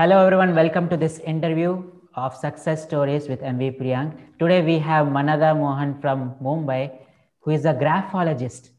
Hello, everyone. Welcome to this interview of success stories with MV Priyank. Today we have Manada Mohan from Mumbai, who is a graphologist,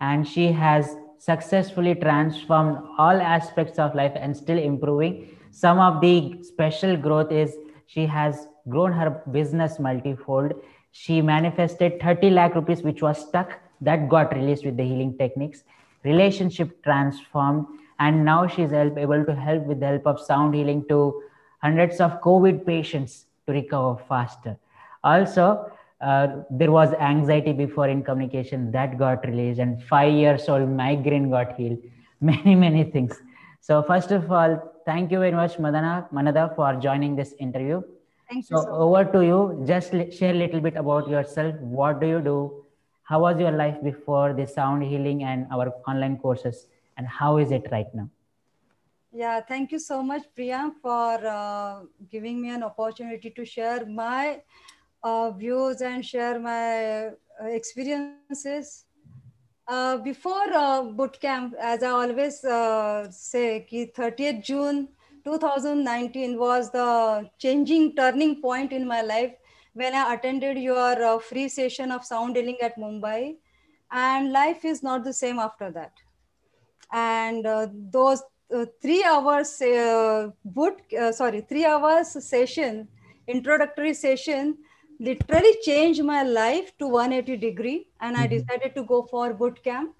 and she has successfully transformed all aspects of life and still improving. Some of the special growth is she has grown her business multifold. She manifested 30 lakh rupees, which was stuck, that got released with the healing techniques. Relationship transformed, and now she's able to help with the help of sound healing to hundreds of COVID patients to recover faster. Also, uh, there was anxiety before in communication that got released, and five years old migraine got healed. Many, many things. So, first of all, thank you very much, Madana, Manada, for joining this interview. Thank So, you. So over to you. Just share a little bit about yourself. What do you do? How was your life before the sound healing and our online courses? And how is it right now? yeah, thank you so much, Priya, for uh, giving me an opportunity to share my uh, views and share my uh, experiences. Uh, before uh, boot camp, as I always uh, say, ki 30th June 2019 was the changing turning point in my life when I attended your uh, free session of sound healing at Mumbai. And life is not the same after that. And uh, those uh, three hours uh, boot, uh, sorry, three hours session, introductory session, literally changed my life to 180 degree. And I Mhm. decided to go for boot camp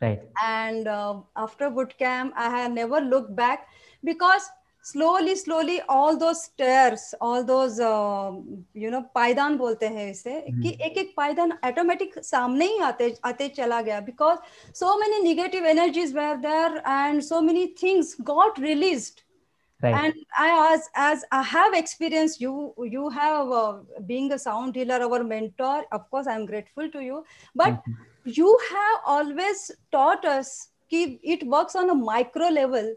Right. and uh, after boot camp i have never looked back because slowly slowly all those stairs all those uh, you know पायदान बोलते हैं इसे कि एक एक पायदान automatic सामने ही आते आते चला गया because so many negative energies were there and so many things got released Right. and i as as i have experienced you you have uh, being a sound healer our mentor of course i'm grateful to you but Mhm. you have always taught us ki it works on a micro level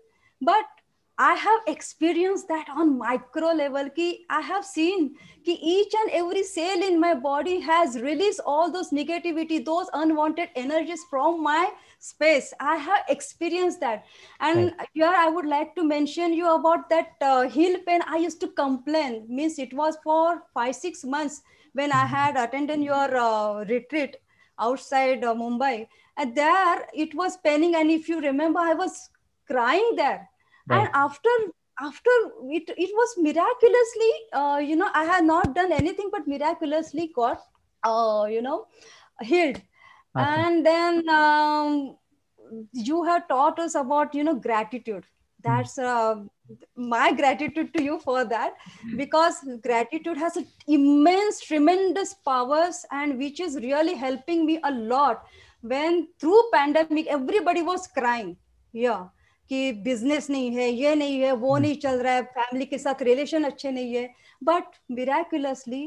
but i have experienced that on micro level ki i have seen ki each and every cell in my body has released all those negativity those unwanted energies from my space i have experienced that and here i would like to mention you about that uh, heel pain i used to complain means it was for 5 6 months when i had attended your uh, retreat outside uh, Mumbai. And there it was paining. And if you remember, I was crying there. Right. And after after it, it was miraculously, uh, you know, I had not done anything but miraculously got, uh, you know, healed. Okay. And then um, you have taught us about, you know, gratitude. That's uh, my gratitude to you for that because gratitude has an immense tremendous powers and which is really helping me a lot when through pandemic everybody was crying yeah कि business नहीं है ये नहीं है वो नहीं चल रहा है फैमिली के साथ रिलेशन अच्छे नहीं है but miraculously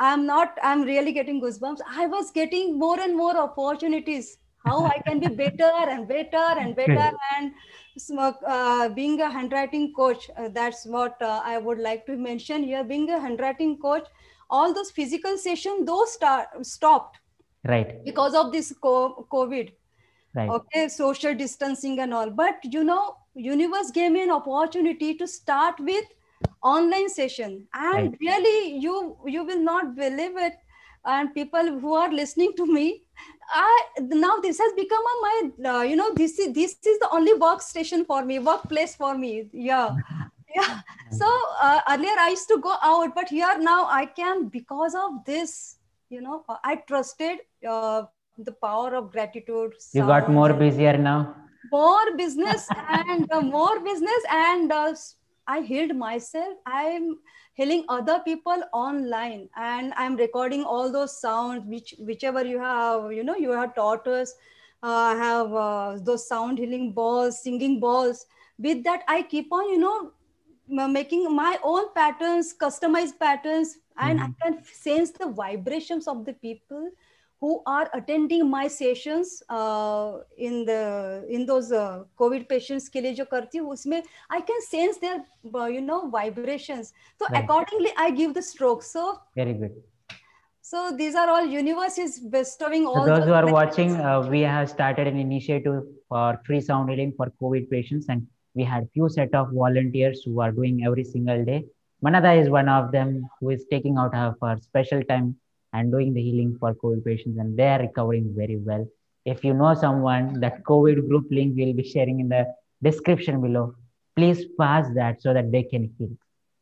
I am not I am really getting goosebumps I was getting more and more opportunities how I can be better and better and better and uh, being a handwriting coach. Uh, that's what uh, I would like to mention here. Being a handwriting coach, all those physical sessions, those start, stopped Right. because of this co- COVID. Right. Okay, social distancing and all. But you know, universe gave me an opportunity to start with online session, and Right. really, you you will not believe it. And people who are listening to me, I now this has become a my uh, you know this is this is the only workstation for me, workplace for me. Yeah, yeah. So uh, earlier I used to go out, but here now I can because of this. You know, I trusted uh, the power of gratitude. You got more busier now. more business and uh, more business and uh, i healed myself i'm healing other people online and i'm recording all those sounds which whichever you have you know you have taught us uh, have uh, those sound healing balls singing balls with that i keep on you know making my own patterns customized patterns and i can sense the vibrations of the people who are attending my sessions uh, in the in those uh, covid patients के लिए जो करती हूँ उसमें I can sense their uh, you know vibrations so Right. accordingly I give the stroke so Very good. so these are all universe is bestowing So all those who are blessings. watching, uh, we have started an initiative for free sound healing for COVID patients, and we had few set of volunteers who are doing every single day. Manada is one of them who is taking out her special time and doing the healing for COVID patients, and they are recovering very well. If you know someone, that COVID group link will be sharing in the description below. Please pass that so that they can heal.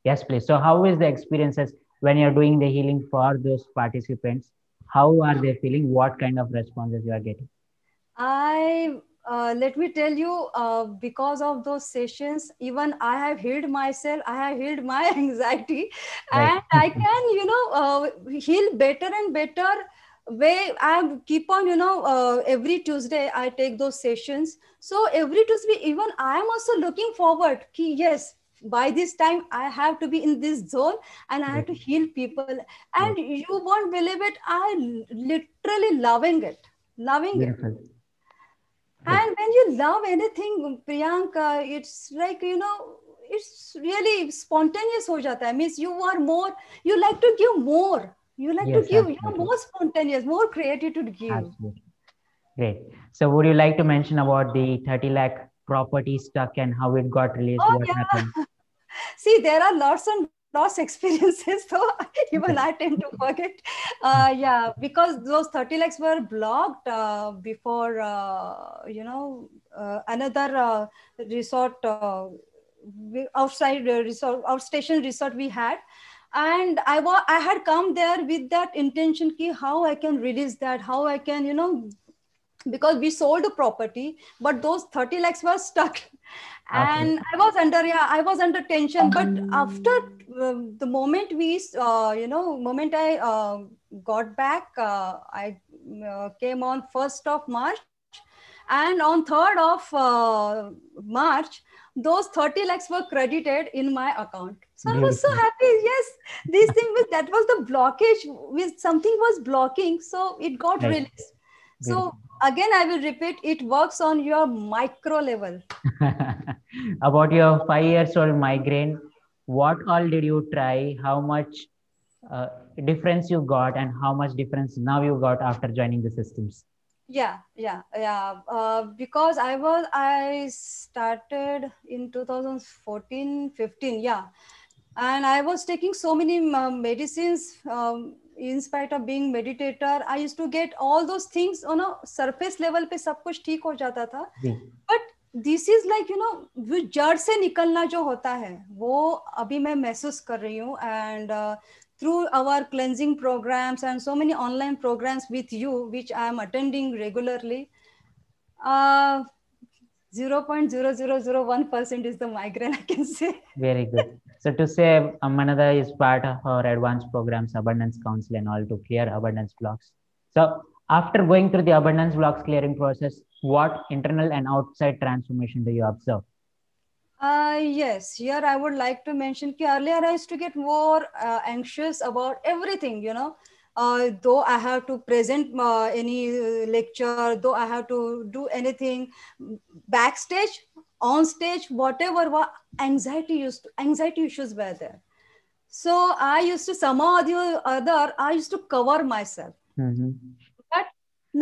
Yes, please. So, how is the experiences when you're doing the healing for those participants? How are they feeling? What kind of responses you are getting? I uh, let me tell you, uh, because of those sessions, even I have healed myself. I have healed my anxiety, right. and I can, you know, uh, heal better and better. Way I keep on, you know, uh, every Tuesday I take those sessions. So every Tuesday, even I am also looking forward. Ki, yes, by this time I have to be in this zone and I have to heal people. And you won't believe it, I literally loving it, loving Beautiful. it and when you love anything priyanka it's like you know it's really spontaneous ho jata hai means you are more you like to give more you like yes, to give absolutely. you're more spontaneous more creative to give absolutely. great so would you like to mention about the 30 lakh property stuck and how it got released oh, what yeah. happened see there are lots and lost experiences so even i tend to forget. Uh, yeah because those 30 lakhs were blocked uh, before uh, you know uh, another uh, resort uh, outside resort outstation resort we had. And i was i had come there with that intention ki how i can release that how i can you know because we sold the property but those 30 lakhs were stuck. And i was under yeah i was under tension. But after the moment we uh, you know moment i uh, got back uh, i uh, came on 1st of march. And on 3rd of uh, march those 30 lakhs were credited in my account. So i was so happy. Yes this thing was that was the blockage. With something was blocking. So it got right. released. So again i will repeat it works on your micro level. About your five years old migraine what all did you try? How much uh, difference you got and how much difference now you got after joining the systems? Yeah yeah yeah. Uh, because i was i started in 2014 15 yeah. And i was taking so many um, medicines um, in spite of being meditator i used to get all those things on a surface level pe sab kuch ho jata tha. But this is like you know वो जड़ से निकलना जो होता है वो अभी मैं महसूस कर रही हूँ and so many online programmes with you which I am attending regularly zero point zero zero zero one percent is the migraine I can say. Very good. So to say Manada is part of our advanced programs, Abundance Council and all to clear abundance blocks. So after going through the abundance blocks clearing process, what internal and outside transformation do you observe? Uh, yes, here I would like to mention that earlier I used to get more uh, anxious about everything, you know. Uh, though I have to present uh, any lecture, though I have to do anything backstage, on stage, whatever, what anxiety used to, anxiety issues were there. So I used to somehow or the other, I used to cover myself. Mm-hmm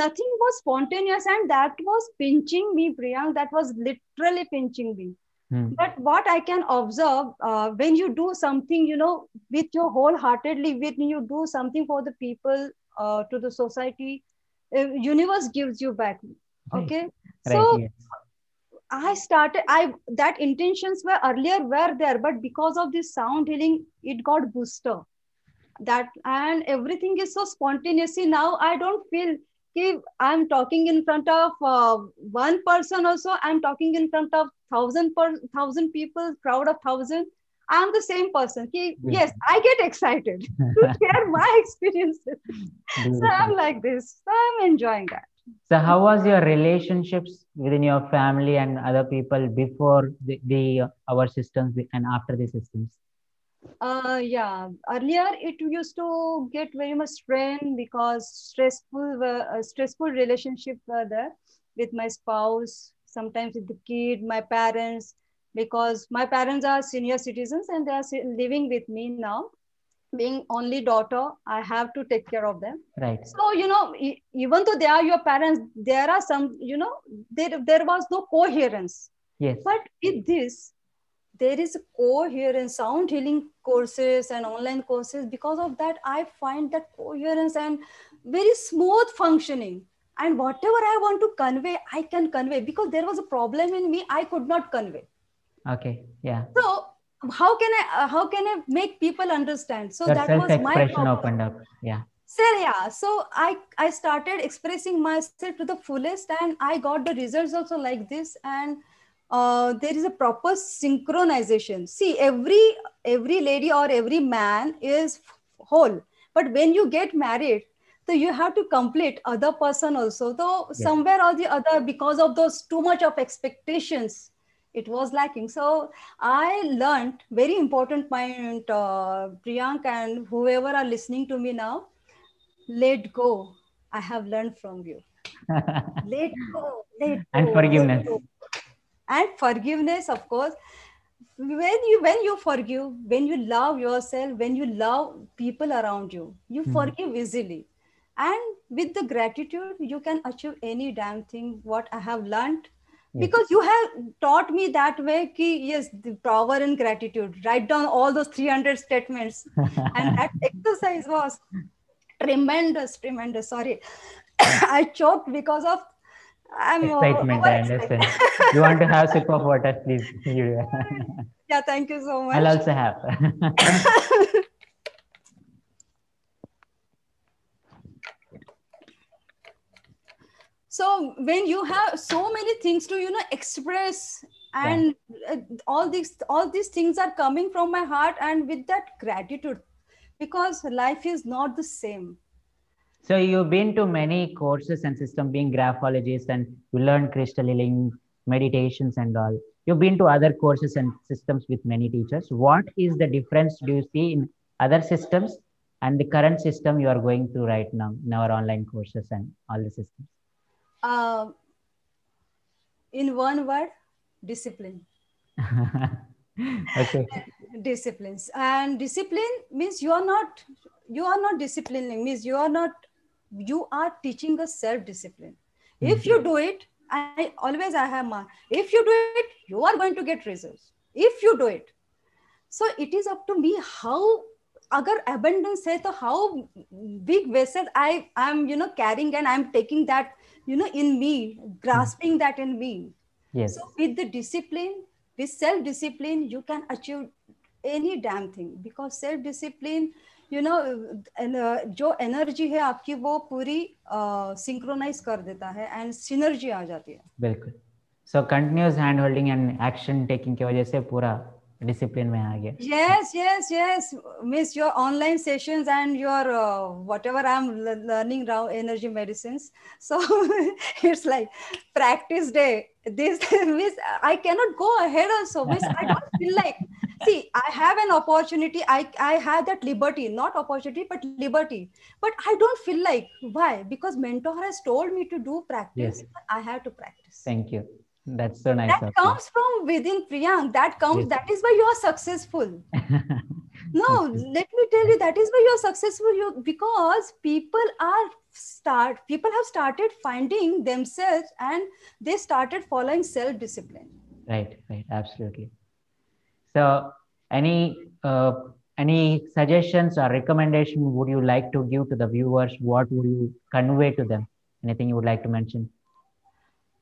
nothing was spontaneous and that was pinching me priyank that was literally pinching me hmm. but what i can observe uh, when you do something you know with your wholeheartedly when you do something for the people uh, to the society uh, universe gives you back okay right. so yes. i started i that intentions were earlier were there but because of this sound healing it got booster that and everything is so spontaneously now i don't feel I'm talking in front of uh, one person also, I'm talking in front of thousand per thousand people, crowd of thousand. I'm the same person. Ki, yes, I get excited to share my experiences. so I'm like this. So I'm enjoying that. So how was your relationships within your family and other people before the, the our systems and after the systems? Uh, yeah, earlier it used to get very much strain because stressful, uh, stressful relationship were there with my spouse, sometimes with the kid, my parents, because my parents are senior citizens and they are living with me now. Being only daughter, I have to take care of them. Right. So you know, even though they are your parents, there are some, you know, there there was no coherence Yes. But with this, there is a coherence, sound healing courses and online courses. Because of that, I find that coherence and very smooth functioning. And whatever I want to convey, I can convey because there was a problem in me I could not convey. Okay. Yeah. So how can I uh, how can I make people understand? So Your that was my problem. opened up. Yeah. Sir, yeah. So I I started expressing myself to the fullest, and I got the results also like this. And uh, there is a proper synchronization. See, every every lady or every man is whole, but when you get married, so you have to complete other person also. Though Yes. somewhere or the other, because of those too much of expectations, it was lacking. So I learned very important point, uh, Priyank and whoever are listening to me now let go. I have learned from you. Let go. Let go. And forgiveness. go. And forgiveness, of course. When you when you forgive, when you love yourself, when you love people around you, you Mhm. forgive easily. And with the gratitude, you can achieve any damn thing. What I have learned, because you have taught me that way. Ki, yes, the power in gratitude. Write down all those 300 statements and that exercise was tremendous tremendous sorry i choked because of i'm Excitement, I understand. you want to have sip of water, please. Yeah thank you so much I'll also have. so when you have so many things to you know express and uh, all these all these things are coming from my heart and with that gratitude because life is not the same So you've been to many courses and system being graphologist and you learned crystal healing, meditations and all. You've been to other courses and systems with many teachers. What is the difference do you see in other systems and the current system you are going through right now in our online courses and all the systems? uh, in one word discipline okay. disciplines and discipline means you are not you are not disciplining means you are not you are teaching a self discipline if you do it i always i have my if you do it you are going to get results if you do it so it is up to me how अगर abundance है तो how big vessel I am you know carrying and I'm taking that you know in me grasping that in me Yes. so with the discipline with self discipline you can achieve any damn thing because self discipline you know जो energy है आपकी वो पूरी synchronise uh, कर देता है and synergy आ जाती है। बिल्कुल। So continuous hand holding and action taking की वजह से पूरा डिसिप्लिन में आ गया। Yes yes yes miss your online sessions and your whatever I am learning raw energy medicines so it's like practice day this miss I can not go ahead also miss I don't feel like see i have an opportunity. I i have that liberty not opportunity but liberty. But i don't feel like why? Because mentor has told me to do practice yes. i have to practice. Thank you. That's so nice that comes from within priyank. That comes yes. that is why you are successful. No let me tell you that is why you are successful. You because people are start people have started finding themselves and they started following self discipline right right. Absolutely so any uh, any suggestions or recommendation would you like to give to the viewers? What would you convey to them? Anything you would like to mention?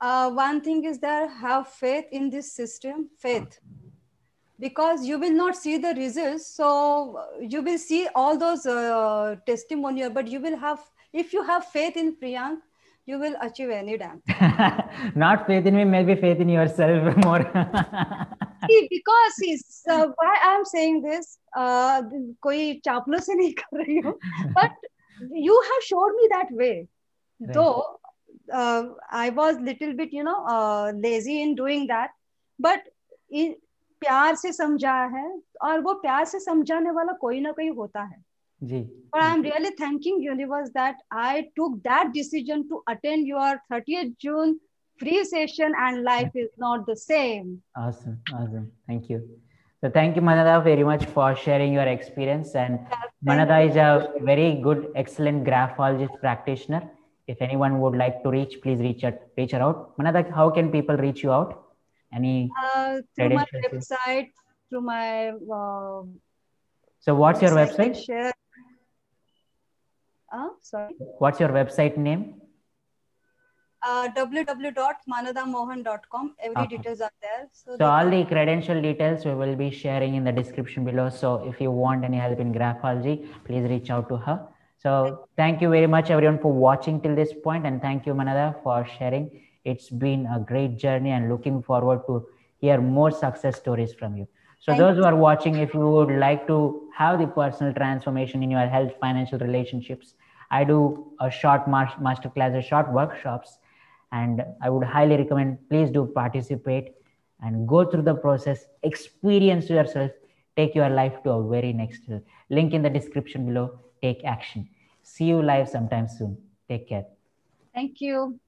Uh, one thing is there have faith in this system faith. Because you will not see the results so you will see all those uh, testimonial but you will have if you have faith in priyank you will achieve any damn not faith in me maybe faith in yourself more Uh, कोई चापलो से नहीं कर रही हूँ but you have शोर me that way though I was little bit you know lazy in doing that but प्यार से समझा है और वो प्यार से समझाने वाला कोई ना कोई होता है। जी, जी. Really 30th June free session and life is not the same. Awesome, awesome. Thank you. So thank you, Manada, very much for sharing your experience. And Manada is a very good, excellent graphologist practitioner. If anyone would like to reach, please reach out, reach her out. Manada, how can people reach you out? Any Uh, through my website, through my. Uh, so what's your website? Share. Uh, sorry. What's your website name? Uh, www.manadamohan.com. Every Okay. details are there. So, So all the credential details we will be sharing in the description below. So if you want any help in graphology, please reach out to her. So thank you very much everyone for watching till this point and thank you Manada for sharing. It's been a great journey and looking forward to hear more success stories from you. So Thank those who are watching, if you would like to have the personal transformation in your health, financial relationships, I do a short mas- master classes, short workshops, and I would highly recommend please do participate and go through the process, experience yourself, take your life to a very next level. Link in the description below. Take action. See you live sometime soon. Take care. Thank you.